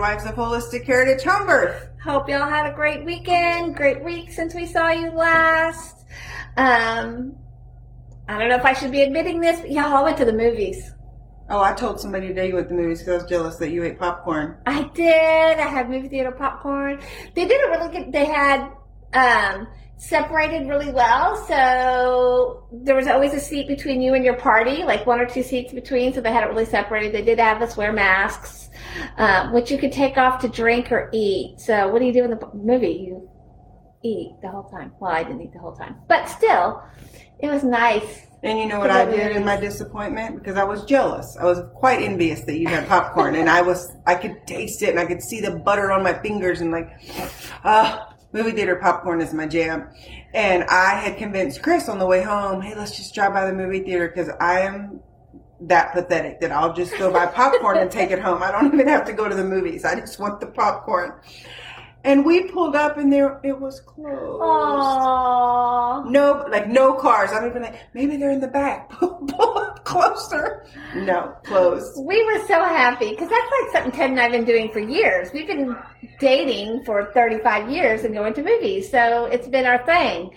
midwives of holistic heritage home birth. Hope y'all had a great weekend, great week since we saw you last. Um, I don't know if I should be admitting this, but y'all all went to the movies. Oh, I told somebody today you went to the movies because I was jealous that you ate popcorn. I did. I had movie theater popcorn. They did a really good. They had um, separated really well, so there was always a seat between you and your party, like one or two seats between. So they had it really separated. They did have us wear masks, um, which you could take off to drink or eat. So what do you do in the movie? You eat the whole time. Well, I didn't eat the whole time, but still, it was nice. And you know what I did in my disappointment? Because I was jealous. I was quite envious that you had popcorn and I was, I could taste it and I could see the butter on my fingers and like, uh, movie theater popcorn is my jam. And I had convinced Chris on the way home, hey, let's just drive by the movie theater because I am that pathetic that I'll just go buy popcorn and take it home. I don't even have to go to the movies. I just want the popcorn. And we pulled up and there it was closed. Aww. No, like no cars. I'm even like, maybe they're in the back. Pull up closer. No, closed. We were so happy because that's like something Ted and I've been doing for years. We've been dating for 35 years and going to movies, so it's been our thing.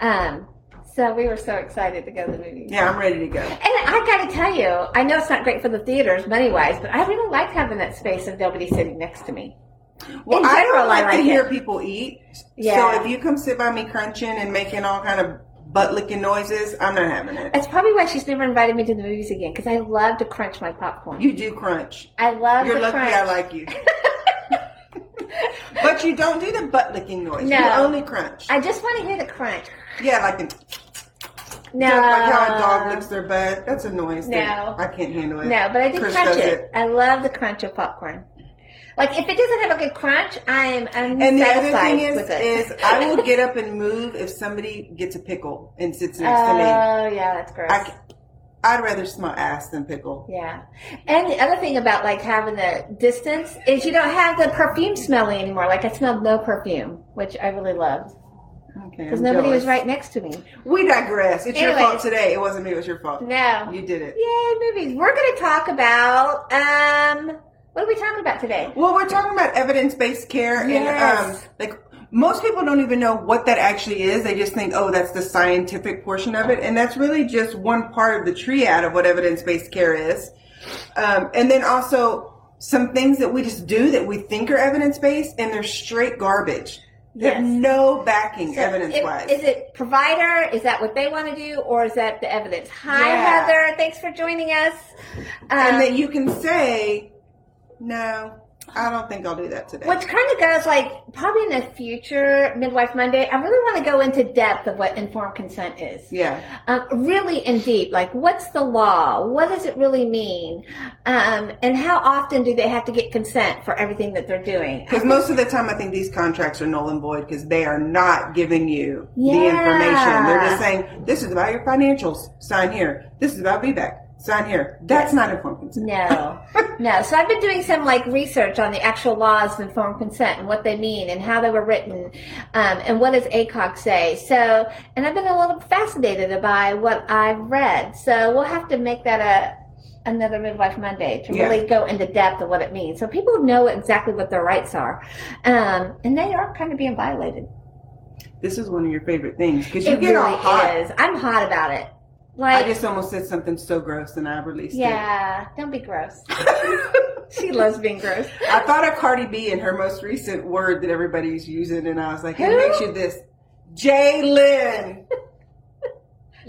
Um, so we were so excited to go to the movies. Yeah, I'm ready to go. And I got to tell you, I know it's not great for the theaters money wise, but I really like having that space of nobody sitting next to me. Well, general, I don't like, I like to it. hear people eat. Yeah. So if you come sit by me crunching and making all kind of butt licking noises, I'm not having it. That's probably why she's never invited me to the movies again because I love to crunch my popcorn. You do crunch. I love. You're lucky crunch. I like you. but you don't do the butt licking noise. No. You only crunch. I just want to hear the crunch. Yeah, like the. No. like how a dog licks their butt. That's a noise. No. I can't handle it. No, but I do Chris crunch it. it. I love the crunch of popcorn. Like if it doesn't have a good crunch, I'm I'm and the other thing is, is I will get up and move if somebody gets a pickle and sits next oh, to me. Oh yeah, that's gross. I, I'd rather smell ass than pickle. Yeah. And the other thing about like having the distance is you don't have the perfume smelling anymore. Like I smelled no perfume, which I really loved. Okay. Because nobody jealous. was right next to me. We digress. It's Anyways, your fault today. It wasn't me. It was your fault. No. You did it. Yay, movies. We're going to talk about um what are we talking about today? Well, we're talking about evidence-based care, yes. and um, like most people don't even know what that actually is. They just think, oh, that's the scientific portion of it, and that's really just one part of the triad of what evidence-based care is. Um, and then also some things that we just do that we think are evidence-based, and they're straight garbage. They yes. have no backing so evidence-wise. Is it provider? Is that what they want to do, or is that the evidence? Hi, yeah. Heather. Thanks for joining us. Um, and that you can say no, I don't think I'll do that today. Which kind of goes like probably in the future, Midwife Monday. I really want to go into depth of what informed consent is. Yeah. Um, really in deep, like what's the law? What does it really mean? Um, and how often do they have to get consent for everything that they're doing? Because most of the time, I think these contracts are null and void because they are not giving you yeah. the information. They're just saying this is about your financials. Sign here. This is about VBAC sign here. That's yes. not informed consent. No, no. So I've been doing some like research on the actual laws of informed consent and what they mean and how they were written, um, and what does ACOG say. So, and I've been a little fascinated by what I've read. So we'll have to make that a another midwife Monday to yeah. really go into depth of what it means, so people know exactly what their rights are, um, and they are kind of being violated. This is one of your favorite things because you it get really all hot. Is. I'm hot about it. Like, I just almost said something so gross and I released yeah, it. Yeah, don't be gross. she loves being gross. I thought of Cardi B in her most recent word that everybody's using, and I was like, it makes you this. Jay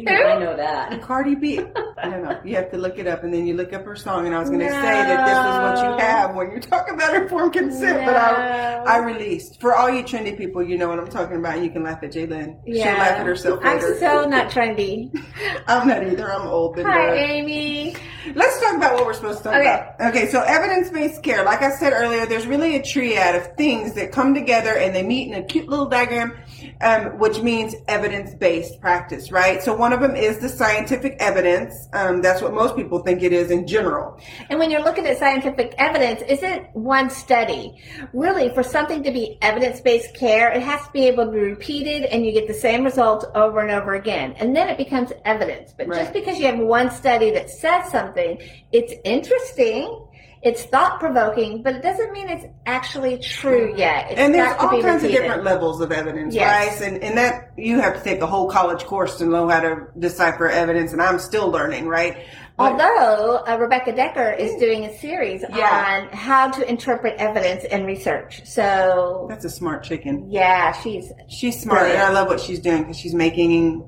I know that. Cardi B. I don't know. You have to look it up, and then you look up her song. And I was going to no. say that this is what you have when you talk about informed consent, no. but I, I released. For all you trendy people, you know what I'm talking about, and you can laugh at Jalen. Yeah. She'll laugh at herself later. I'm so not trendy. I'm not either. I'm old. Hi, Amy. Let's talk about what we're supposed to talk okay. about. Okay, so evidence-based care. Like I said earlier, there's really a triad of things that come together and they meet in a cute little diagram um, which means evidence-based practice, right? So one of them is the scientific evidence. Um, that's what most people think it is in general. And when you're looking at scientific evidence, isn't one study. Really, for something to be evidence-based care, it has to be able to be repeated and you get the same results over and over again. And then it becomes evidence. But right. just because you have one study that says something, it's interesting it's thought provoking, but it doesn't mean it's actually true yet. It's and there's all kinds of different levels of evidence, Yes. right? And and that you have to take a whole college course to know how to decipher evidence, and I'm still learning, right? But- Although uh, Rebecca Dekker is doing a series Yeah. on how to interpret evidence and research. So that's a smart chicken. yeah, she's She's smart, and I love what she's doing because she's making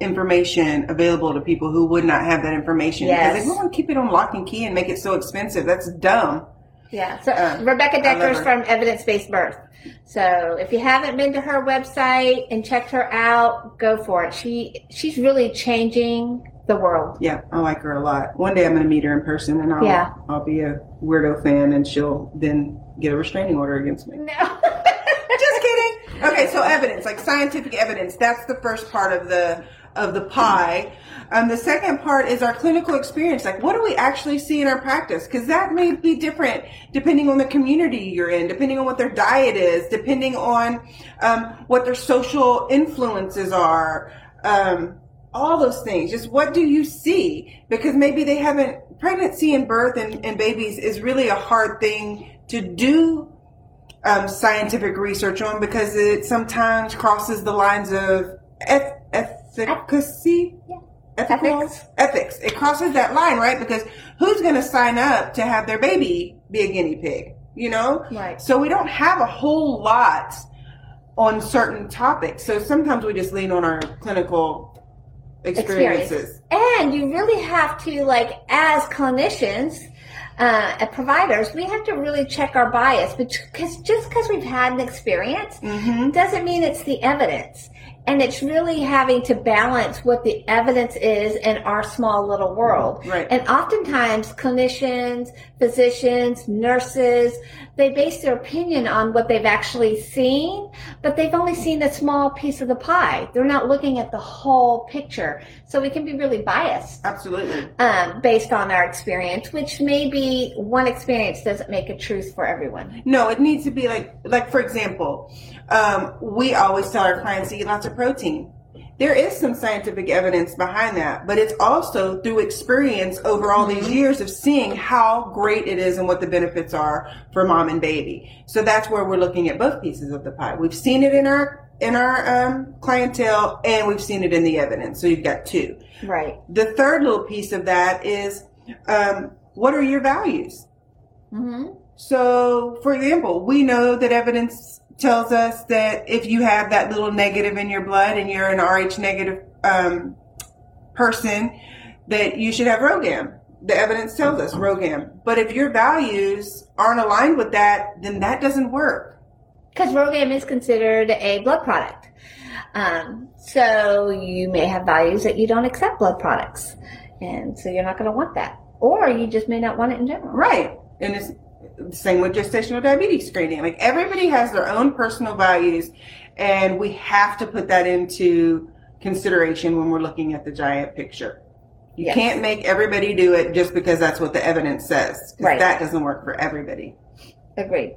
information available to people who would not have that information. Yes. Because they want to keep it on lock and key and make it so expensive. That's dumb. yeah. So Uh, Rebecca I love Dekker's from Evidence Based Birth. So if you haven't been to her website and checked her out, go for it. She she's really changing the world. Yeah, I like her a lot. One day I'm going to meet her in person, and I'll Yeah. I'll be a weirdo fan, and she'll then get a restraining order against me. No. Just kidding. Okay, so evidence, like scientific evidence, that's the first part of the of the pie. Um, the second part is our clinical experience. Like, what do we actually see in our practice? Because that may be different depending on the community you're in, depending on what their diet is, depending on um, what their social influences are. Um, all those things. Just what do you see? Because maybe they haven't. Pregnancy and birth and, and babies is really a hard thing to do um, scientific research on because it sometimes crosses the lines of eth- efficacy, Yeah. ethical? Ethics. ethics. It crosses that line, right? Because who's going to sign up to have their baby be a guinea pig? You know, Right. So we don't have a whole lot on certain topics. So sometimes we just lean on our clinical experiences. And you really have to, like, as clinicians, uh, and providers, we have to really check our bias because just because we've had an experience hmm doesn't mean it's the evidence. And it's really having to balance what the evidence is in our small little world. Right. And oftentimes clinicians, physicians, nurses, they base their opinion on what they've actually seen, but they've only seen a small piece of the pie. They're not looking at the whole picture. So we can be really biased Absolutely. um, based on our experience, which maybe one experience doesn't make a truth for everyone. No, it needs to be like, like for example, um, we always tell our clients to eat lots of protein. There is some scientific evidence behind that, but it's also through experience over all these years of seeing how great it is and what the benefits are for mom and baby. So that's where we're looking at both pieces of the pie. We've seen it in our in our um, clientele, and we've seen it in the evidence. So you've got two. Right. The third little piece of that is um, what are your values? hmm So, for example, we know that evidence tells us that if you have that little negative in your blood and you're an Rh negative um, person, that you should have RhoGAM. The evidence tells us RhoGAM. But if your values aren't aligned with that, then that doesn't work. Because RhoGAM is considered a blood product. Um, so you may have values that you don't accept blood products. And so you're not going to want that. Or you just may not want it in general. Right. And it's same with gestational diabetes screening. Like everybody has their own personal values, and we have to put that into consideration when we're looking at the giant picture. You Yes. can't make everybody do it just because that's what the evidence says. Right. That doesn't work for everybody. Agreed.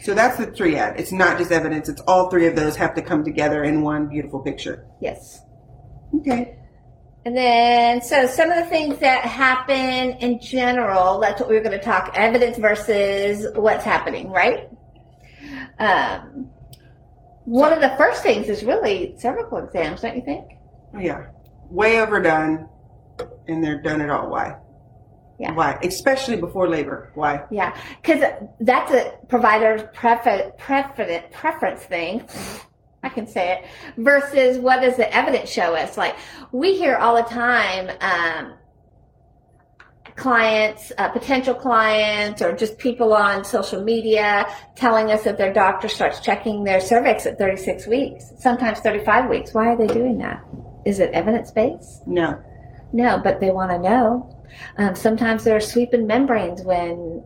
So that's the triad. It's not just evidence. It's all three of those have to come together in one beautiful picture. Yes. Okay. And then, so some of the things that happen in general, that's what we we're going to talk evidence versus what's happening, right? Um, one of the first things is really cervical exams, don't you think? Yeah. Way overdone, and they're done it all. Why? Yeah. Why? Especially before labor. Why? Yeah, because that's a provider's prefer- prefer- preference thing. I can say it. Versus what does the evidence show us? Like we hear all the time, um, clients, uh, potential clients, or just people on social media telling us that their doctor starts checking their cervix at 36 weeks, sometimes 35 weeks. Why are they doing that? Is it evidence based? No. No, but they want to know. Um, sometimes they're sweeping membranes when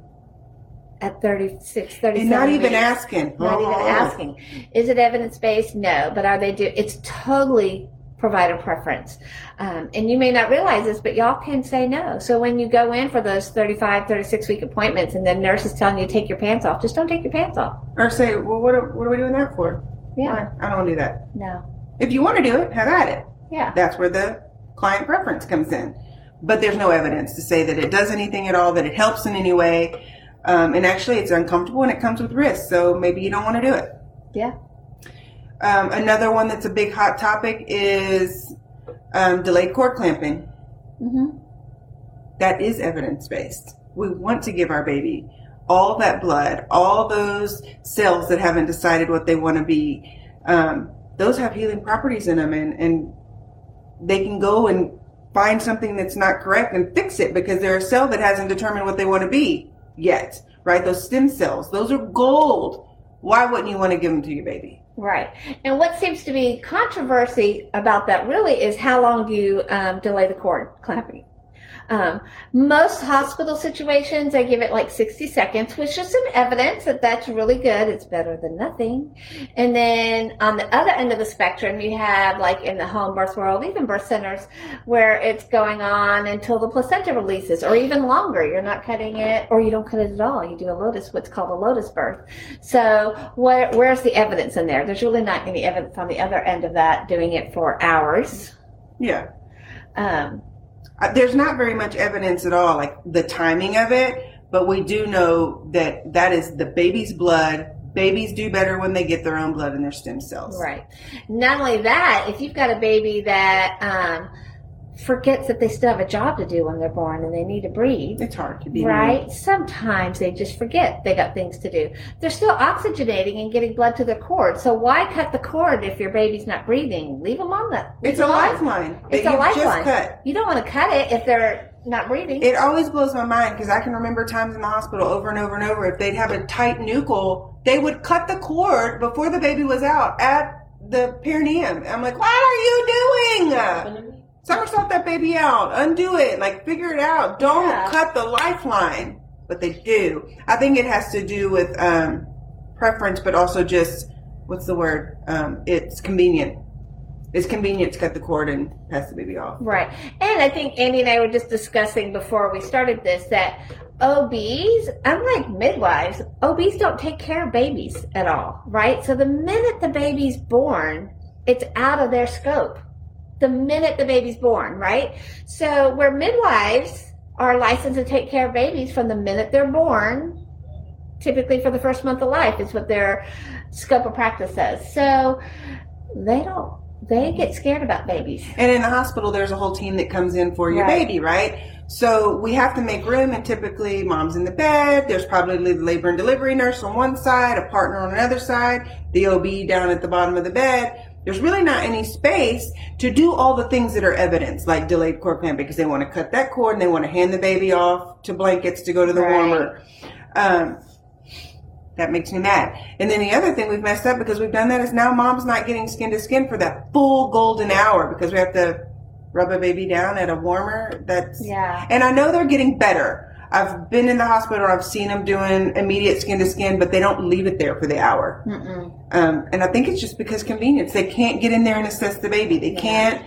at 36, 37 And not even weeks. asking. Not even Oh. asking. Is it evidence based? No, but are they do? It's totally provider preference. Um, and you may not realize this, but y'all can say no. So when you go in for those 35, 36 week appointments and the nurse is telling you to take your pants off, just don't take your pants off. Or say, well, what are, what are we doing that for? Yeah. Why? I don't want to do that. No. If you want to do it, have at it. Yeah. That's where the client preference comes in. but there's no evidence to say that it does anything at all, that it helps in any way. Um, and actually, it's uncomfortable and it comes with risks. So maybe you don't want to do it. Yeah. Um, another one that's a big hot topic is um, delayed cord clamping. Mm-hmm. That is evidence based. We want to give our baby all that blood, all those cells that haven't decided what they want to be. Um, those have healing properties in them, and, and they can go and find something that's not correct and fix it because they're a cell that hasn't determined what they want to be yet, right? Those stem cells, those are gold. Why wouldn't you want to give them to your baby? Right. And what seems to be controversy about that really is how long do you um, delay the cord clamping? Um, most hospital situations, I give it like 60 seconds, which is some evidence that that's really good. It's better than nothing. And then on the other end of the spectrum, you have like in the home birth world, even birth centers, where it's going on until the placenta releases, or even longer. You're not cutting it, or you don't cut it at all. You do a lotus, what's called a lotus birth. So where, where's the evidence in there? There's really not any evidence on the other end of that doing it for hours. Yeah. Um, There's not very much evidence at all, like the timing of it, but we do know that that is the baby's blood. Babies do better when they get their own blood in their stem cells. Right. Not only that, if you've got a baby that um, forgets that they still have a job to do when they're born and they need to breathe, It's hard to be right? Sometimes they just forget they got things to do. They're still oxygenating and getting blood to their cord. So why cut the cord if your baby's not breathing? Leave them on that. It's a lifeline. It's a lifeline. You don't want to cut it if they're not breathing. It always blows my mind because I can remember times in the hospital over and over and over. If they'd have a tight nuchal, they would cut the cord before the baby was out at the perineum. I'm like, what are you doing? Somersault that baby out. Undo it. Like, figure it out. Don't Yeah. cut the lifeline. But they do. I think it has to do with um, preference, but also just, what's the word? Um, it's convenient. It's convenient to cut the cord and pass the baby off. Right. And I think Andy and I were just discussing before we started this that OBs, unlike midwives, OBs don't take care of babies at all, right? So the minute the baby's born, it's out of their scope. The minute the baby's born, right? So where midwives are licensed to take care of babies from the minute they're born, typically for the first month of life is what their scope of practice says. So they don't, they get scared about babies. And in the hospital, there's a whole team that comes in for your Right. baby, right? So we have to make room, and typically, mom's in the bed. There's probably the labor and delivery nurse on one side, a partner on another side, the OB down at the bottom of the bed. There's really not any space to do all the things that are evidence, like delayed cord clamping, because they want to cut that cord and they want to hand the baby off to blankets to go to the Right. warmer. Um, that makes me mad. And then the other thing we've messed up because we've done that is now mom's not getting skin to skin for that full golden hour because we have to rub a baby down at a warmer. That's Yeah. And I know they're getting better. I've been in the hospital. I've seen them doing immediate skin to skin, but they don't leave it there for the hour. Um, and I think it's just because convenience. They can't get in there and assess the baby. They can't.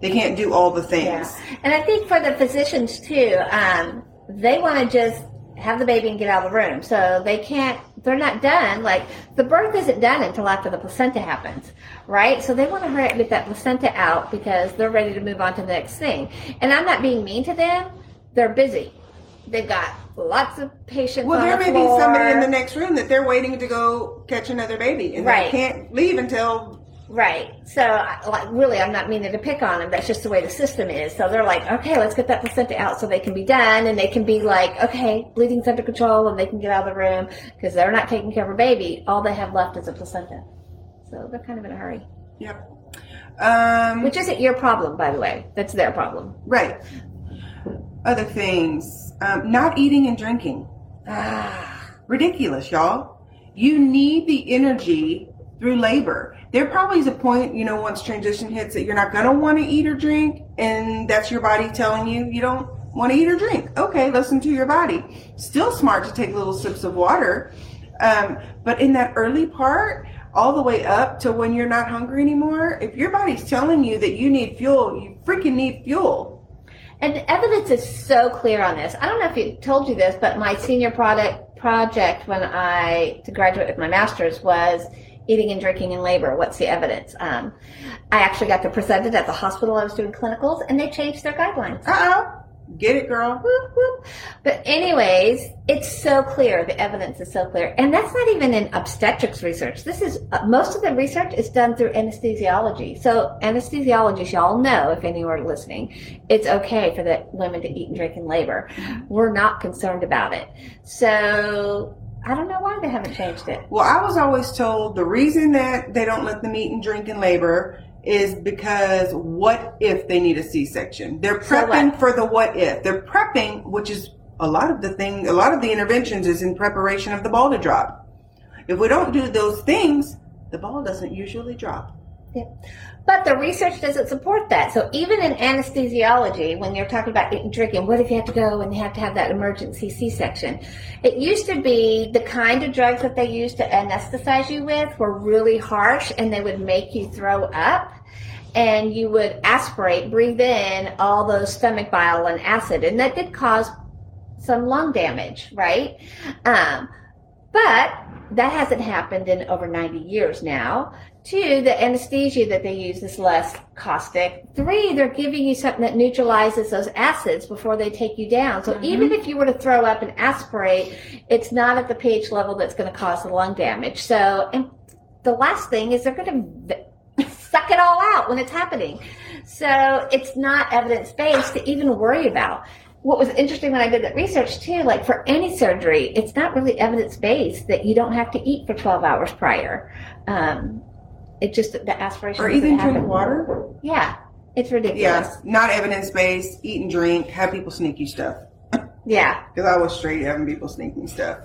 They can't do all the things. Yeah. And I think for the physicians too, um, they want to just have the baby and get out of the room. So they can't, they're not done. Like the birth isn't done until after the placenta happens, right? So they want to hurry up and get that placenta out because they're ready to move on to the next thing. And I'm not being mean to them. They're busy. They've got lots of patients Well, there the may be somebody in the next room that they're waiting to go catch another baby, and Right. they can't leave until Right. So, like, really, I'm not meaning to pick on them. That's just the way the system is. So they're like, okay, let's get that placenta out so they can be done, and they can be like, okay, bleeding's under control, and they can get out of the room because they're not taking care of a baby. All they have left is a placenta. So they're kind of in a hurry, Yep. Um, which isn't your problem, by the way. That's their problem. right. Other things. Um, not eating and drinking. Ah, Ridiculous, y'all. You need the energy through labor. There probably is a point, you know, once transition hits that you're not going to want to eat or drink, and that's your body telling you you don't want to eat or drink. Okay, listen to your body. Still smart to take little sips of water. Um, but in that early part, all the way up to when you're not hungry anymore, if your body's telling you that you need fuel, you freaking need fuel. And evidence is so clear on this. I don't know if it told you this, but my senior product project when I to graduate with my master's was eating and drinking in labor. What's the evidence? Um, I actually got to present it at the hospital I was doing clinicals, and they changed their guidelines. Uh oh. Get it, girl. Whoop, whoop. But anyways, it's so clear. The evidence is so clear, and that's not even in obstetrics research. This is uh, most of the research is done through anesthesiology. So anesthesiologists, y'all know if any are listening, it's okay for the women to eat and drink in labor. We're not concerned about it. So I don't know why they haven't changed it. Well, I was always told the reason that they don't let them eat and drink in labor is because what if they need a C-section? They're prepping for the what if. They're prepping, which is a lot of the thing, a lot of the interventions is in preparation of the ball to drop. If we don't do those things, the ball doesn't usually drop. But the research doesn't support that. So even in anesthesiology, when you're talking about eating, drinking, what if you have to go and you have to have that emergency C-section? It used to be the kind of drugs that they used to anesthetize you with were really harsh and they would make you throw up. And you would aspirate, breathe in all those stomach bile and acid, and that did cause some lung damage, right? Um, but that hasn't happened in over 90 years now. Two, the anesthesia that they use is less caustic. Three, they're giving you something that neutralizes those acids before they take you down. So even if you were to throw up and aspirate, it's not at the pH level that's going to cause the lung damage. So, and the last thing is they're going to suck it all out when it's happening. So it's not evidence based to even worry about what was interesting when I did that research too, like for any surgery, it's not really evidence based that you don't have to eat for 12 hours prior. Um, it just, the aspiration. Or even drink water. Yeah. It's ridiculous. Yeah, not evidence based. Eat and drink. Have people sneak you stuff. Yeah. Because I was straight having people sneak me stuff.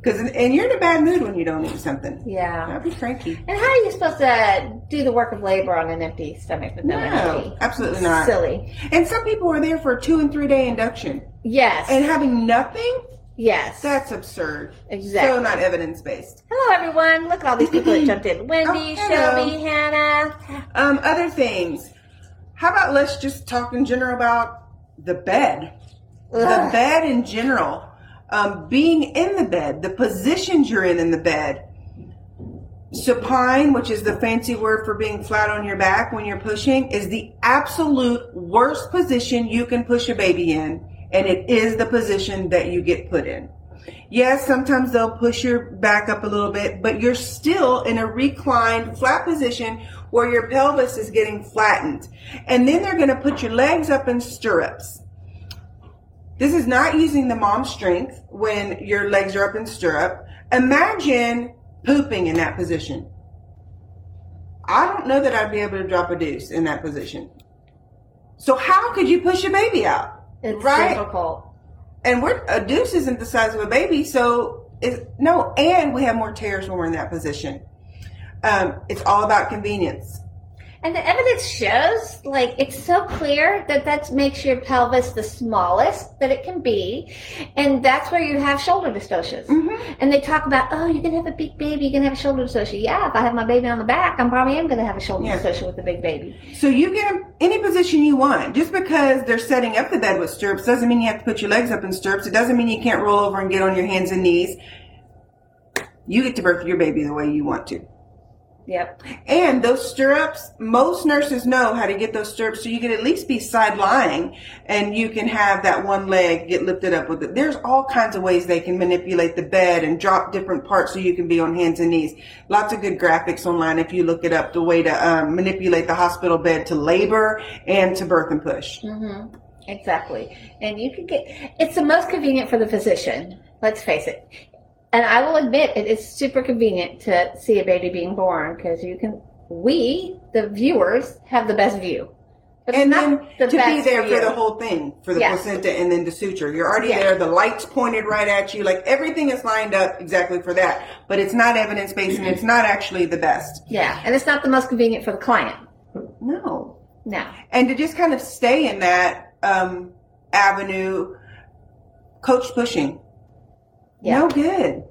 Because and you're in a bad mood when you don't eat something. Yeah. I'd be cranky. And how are you supposed to do the work of labor on an empty stomach with no, No, energy? absolutely not. Silly. And some people are there for a two and three day induction Yes. and having nothing. Yes. That's absurd. Exactly. So not evidence based. Hello, everyone. Look at all these people that jumped in. Wendy, Oh. Shelby, Hannah. Um, other things. How about let's just talk in general about the bed. The bed in general. Um, being in the bed, the positions you're in in the bed. Supine, which is the fancy word for being flat on your back when you're pushing, is the absolute worst position you can push a baby in, and it is the position that you get put in. Yes, sometimes they'll push your back up a little bit, but you're still in a reclined, flat position where your pelvis is getting flattened. And then they're going to put your legs up in stirrups. This is not using the mom strength when your legs are up in stirrup. Imagine pooping in that position. I don't know that I'd be able to drop a deuce in that position. So how could you push a baby out? It's right? difficult. And we're a deuce isn't the size of a baby, so it's no. And we have more tears when we're in that position. Um, it's all about convenience. And the evidence shows, like, it's so clear that that makes your pelvis the smallest that it can be. And that's where you have shoulder dystocias. Mm-hmm. And they talk about, oh, you're going to have a big baby, you're going to have a shoulder dystocia. Yeah, if I have my baby on the back, I'm probably am going to have a shoulder Yeah. dystocia with the big baby. So you get any position you want. Just because they're setting up the bed with stirrups doesn't mean you have to put your legs up in stirrups. It doesn't mean you can't roll over and get on your hands and knees. You get to birth your baby the way you want to. Yep. And those stirrups, most nurses know how to get those stirrups so you can at least be side lying and you can have that one leg get lifted up with it. There's all kinds of ways they can manipulate the bed and drop different parts so you can be on hands and knees. Lots of good graphics online if you look it up, the way to um, manipulate the hospital bed to labor and to birth and push. Mm-hmm. Exactly. And you can get, it's the most convenient for the physician. Let's face it. And I will admit it is super convenient to see a baby being born because you can, we, the viewers, have the best view. But And then the to be there for, for the whole thing, for the Yes. placenta and then the suture. You're already Yes. there. The lights pointed right at you. Like everything is lined up exactly for that. But it's not evidence based and it's not actually the best. Yeah. And it's not the most convenient for the client. No. No. and to just kind of stay in that um, avenue, coach pushing. Yeah. No good.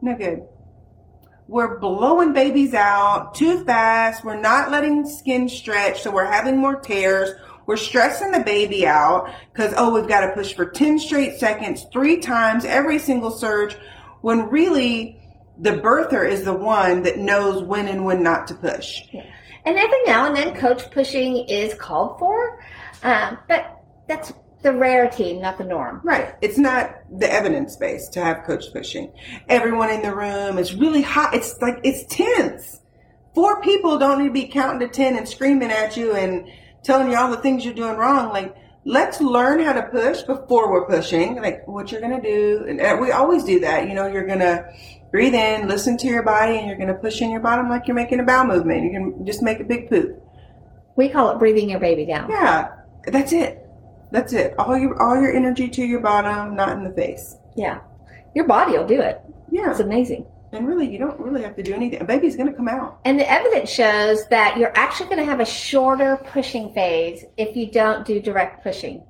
No good. We're blowing babies out too fast. We're not letting skin stretch, so we're having more tears. We're stressing the baby out because, oh, we've got to push for 10 straight seconds, three times, every single surge, when really the birther is the one that knows when and when not to push. And every now and then, coach pushing is called for, um, but that's the rarity, not the norm. Right. It's not the evidence base to have coach pushing. Everyone in the room is really hot. It's like, it's tense. Four people don't need to be counting to 10 and screaming at you and telling you all the things you're doing wrong. Like, let's learn how to push before we're pushing, like what you're going to do. And uh, we always do that. You know, you're going to breathe in, listen to your body, and you're going to push in your bottom like you're making a bowel movement. You can just make a big poop. We call it breathing your baby down. Yeah, that's it. That's it. All your all your energy to your bottom, not in the face. Yeah. Your body will do it. Yeah. It's amazing. And really, you don't really have to do anything. A baby's going to come out. And the evidence shows that you're actually going to have a shorter pushing phase if you don't do direct pushing.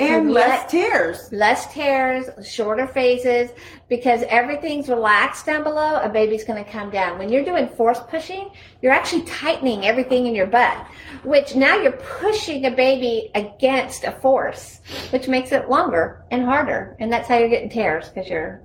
And less tears. less tears, shorter phases, because everything's relaxed down below, a baby's going to come down. When you're doing force pushing, you're actually tightening everything in your butt, which now you're pushing a baby against a force, which makes it longer and harder. And that's how you're getting tears because you're,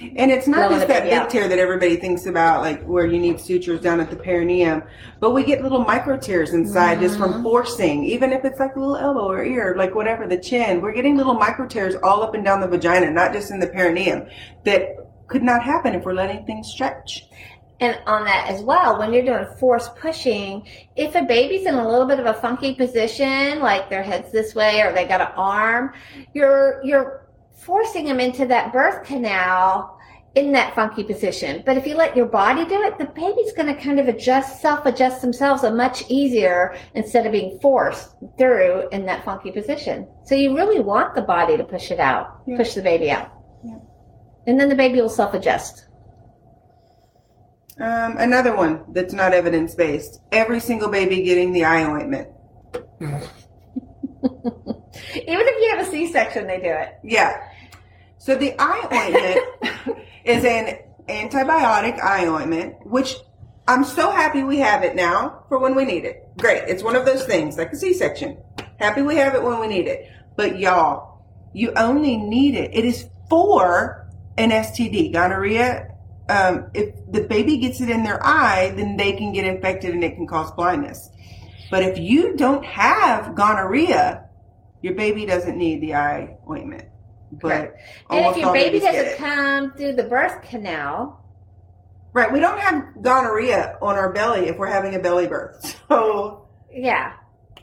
And it's not just that big out. tear that everybody thinks about, like where you need sutures down at the perineum, but we get little micro tears inside just Mm-hmm. from forcing, even if it's like a little elbow or ear, like whatever, the chin. We're getting little micro tears all up and down the vagina, not just in the perineum, that could not happen if we're letting things stretch. and on that as well, when you're doing force pushing, if a baby's in a little bit of a funky position, like their head's this way or they got an arm, you're you're forcing them into that birth canal in that funky position. But if you let your body do it, the baby's going to kind of adjust, self-adjust themselves a much easier instead of being forced through in that funky position. So you really want the body to push it out, Yeah. push the baby out. Yeah. And then the baby will self-adjust. Um, another one that's not evidence based. Every single baby getting the eye ointment. Even if you have a C-section, they do it. Yeah. So the eye ointment is an antibiotic eye ointment, which I'm so happy we have it now for when we need it. Great. It's one of those things like a C-section. Happy we have it when we need it. But y'all, you only need it. It is for an STD, gonorrhea. Um, if the baby gets it in their eye, then they can get infected and it can cause blindness. But if you don't have gonorrhea, your baby doesn't need the eye ointment. But. And if your baby doesn't come through the birth canal, Right, we don't have gonorrhea on our belly if we're having a belly birth. So yeah.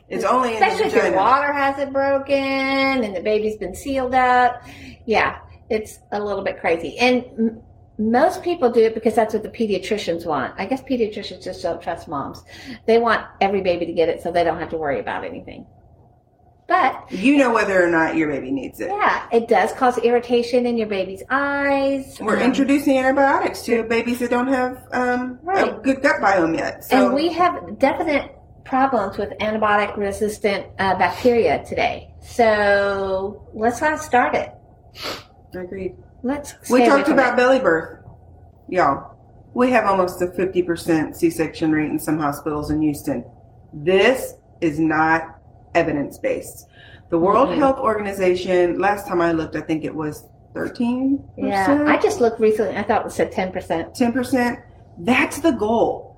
it's only in the Especially if your water hasn't broken and the baby's been sealed up. Yeah, it's a little bit crazy. And m- most people do it because that's what the pediatricians want. I guess pediatricians just don't trust moms. They want every baby to get it so they don't have to worry about anything. But You know whether or not your baby needs it. yeah, it does cause irritation in your baby's eyes. We're Um, introducing antibiotics to babies that don't have um, a Right. good gut biome yet. So and we have definite problems with antibiotic resistant uh, bacteria today. So let's not start it. agreed. Let's. We talked about it. belly birth, y'all. We have almost a fifty percent C-section rate in some hospitals in Houston. This is not evidence based. The World Mhm. Health Organization. Last time I looked, I think it was thirteen. Yeah, I just looked recently. I thought it said ten percent. 10%. That's the goal.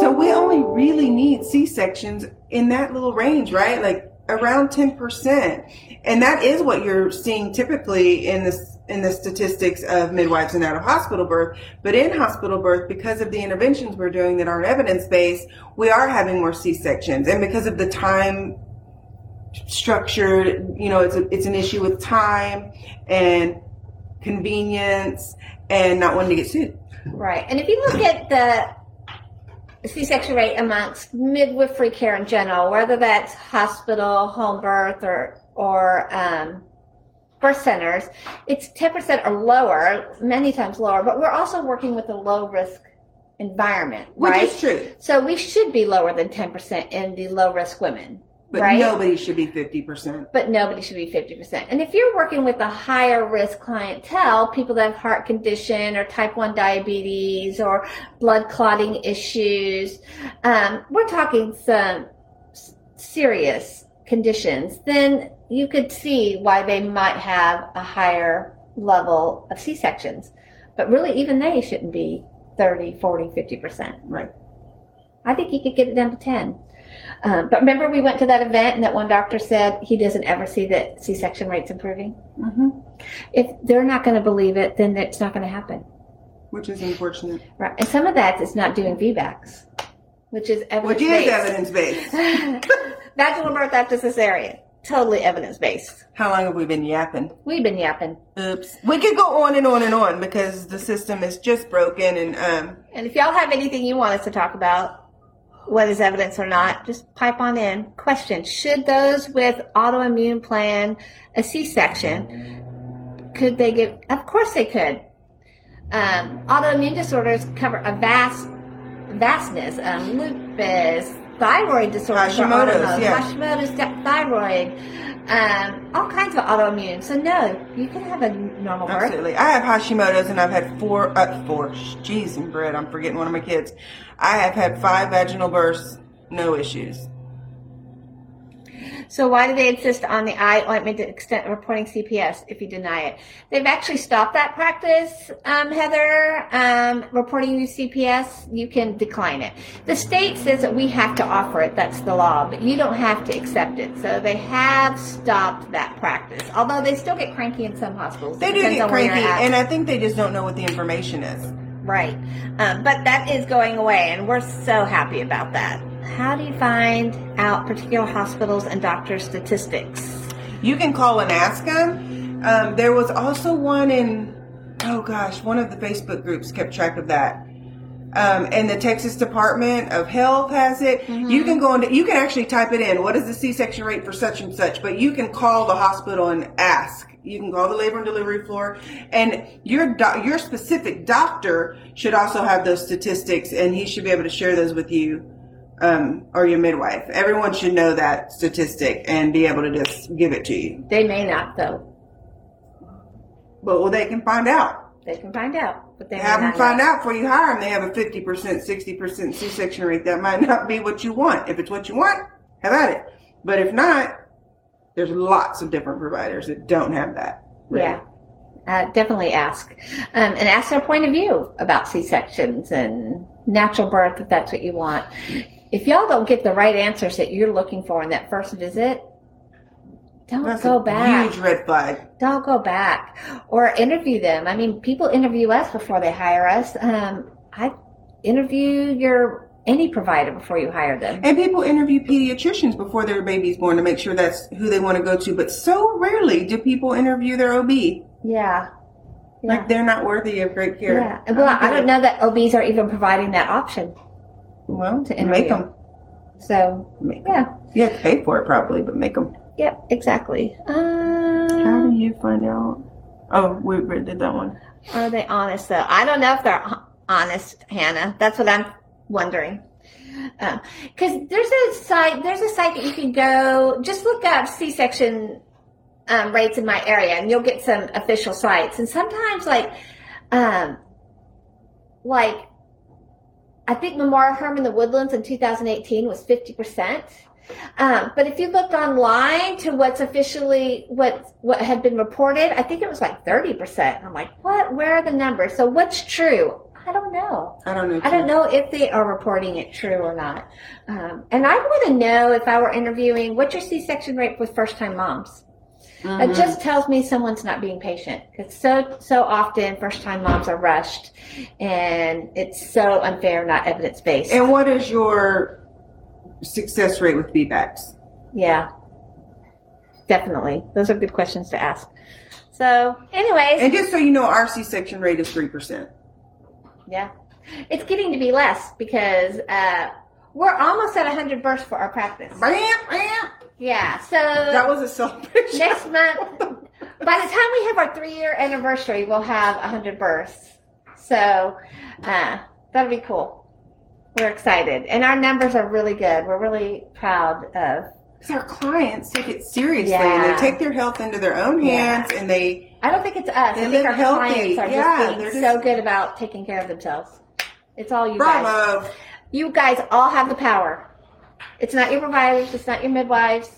So we only really need C-sections in that little range, right? Like around 10%. And that is what you're seeing typically in this in the statistics of midwives and out of hospital birth. But in hospital birth, because of the interventions we're doing that aren't evidence-based, we are having more C-sections. And because of the time structured, you know, it's a, it's an issue with time and convenience and not wanting to get sued. Right, and if you look at the C-section rate amongst midwifery care in general, whether that's hospital, home birth, or or um, birth centers, it's ten percent or lower, many times lower. But we're also working with a low risk environment, Which right? is true. So we should be lower than ten percent in the low risk women. But right? nobody should be 50%. but nobody should be 50%. And if you're working with a higher risk clientele, people that have heart condition or type 1 diabetes or blood clotting issues, um, we're talking some serious conditions, then you could see why they might have a higher level of C-sections. But really, even they shouldn't be 30, 40, 50%. Right. I think you could get it down to 10. Um, but remember, we went to that event, and that one doctor said he doesn't ever see that C-section rates improving. hmm If they're not going to believe it, then it's not going to happen. Which is unfortunate. Right. And some of that is not doing VBACs, which is evidence-based. Which is evidence based. Vaginal birth after cesarean. Totally evidence based. How long have we been yapping? We've been yapping. Oops. We could go on and on and on because the system is just broken and um And if y'all have anything you want us to talk about, whether evidence or not, just pipe on in. Question Should those with autoimmune plan a C section? Could they get? Of course they could. Um, autoimmune disorders cover a vast vastness. Um, lupus, thyroid disorders, are Hashimoto's, autoimmune, yeah. Hashimoto's, thyroid, um, all kinds of autoimmune. So no, you can have a normal birth. absolutely. I have Hashimoto's and I've had four uh four jeez and bread, I'm forgetting one of my kids. I have had five vaginal births, no issues. So why do they insist on the eye ointment to extent reporting CPS if you deny it? They've actually stopped that practice, um, Heather. Um, reporting you CPS, you can decline it. The state says that we have to offer it. That's the law, but you don't have to accept it. So they have stopped that practice. Although they still get cranky in some hospitals. They do get on where you're cranky and I think they just don't know what the information is. Right. Um, but that is going away, and we're so happy about that. How do you find out particular hospitals and doctor statistics? You can call and ask them. Um, there was also one in, oh gosh, one of the Facebook groups kept track of that. Um, and the Texas Department of Health has it. You can go into, you can actually type it in. What is the C-section rate for such and such? But you can call the hospital and ask. You can call the labor and delivery floor, and your doc, your specific doctor should also have those statistics, and he should be able to share those with you um, or your midwife. Everyone should know that statistic and be able to just give it to you. They may not, though. But well, they can find out. They can find out, but they Have them find know. out before you hire them. They have a 50%, 60% C-section rate. That might not be what you want. If it's what you want, have at it. But if not, there's lots of different providers that don't have that. rate. Yeah. Uh, definitely ask. Um, and ask their point of view about C-sections and natural birth if that's what you want. If y'all don't get the right answers that you're looking for in that first visit, don't That's go back. huge red flag. Don't go back. Or interview them. I mean, people interview us before they hire us. Um, I interview your any provider before you hire them. And people interview pediatricians before their baby's born to make sure that's who they want to go to. But so rarely do people interview their OB. Yeah. Yeah. Like they're not worthy of great care. yeah. Well, I don't know that OBs are even providing that option. Well, To to make them. So, Make yeah. You have to pay for it probably, but make them. Yep, exactly. How Um, do you find out? Oh, we did that one. are they honest though? I don't know if they're honest, Hannah. That's what I'm wondering. Because there's a site, there's a site that you can go. Just look up C-section um, rates in my area, and you'll get some official sites. And sometimes, like, um, like I think Memorial Hermann the Woodlands in 2018 was 50 percent. Um, but if you looked online to what's officially what what had been reported, I think it was like thirty percent. I'm like, what? Where are the numbers? So what's true? I don't know. I don't know. I don't know if they are reporting it true or not. Um, and I want to know if I were interviewing, what's your C-section rate with first-time moms? Mhm. It just tells me someone's not being patient because so so often first-time moms are rushed, and it's so unfair, not evidence-based. And what is your success rate with VBACs? Yeah, definitely. Those are good questions to ask. So, anyways, And just so you know, our C-section rate is three percent. yeah, it's getting to be less because uh, we're almost at 100 births for our practice. Bam, bam. Yeah, so That was a celebration. next month, by the time we have our three-year anniversary, we'll have 100 births. So uh, that'll be cool. We're excited, and our numbers are really good. We're really proud of. Because our clients take it seriously Yeah. and they take their health into their own Yeah. hands and they I don't think it's us. They I think live our healthy. clients are Yeah, just they're being just- so good about taking care of themselves. It's all you guys. bravo. You guys all have the power. It's not your providers. It's not your midwives.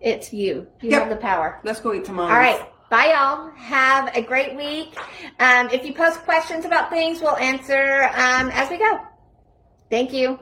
It's you. You Yep. have the power. Let's go eat tamales. All right. Bye, y'all. Have a great week. Um, if you post questions about things, we'll answer um, as we go. Thank you.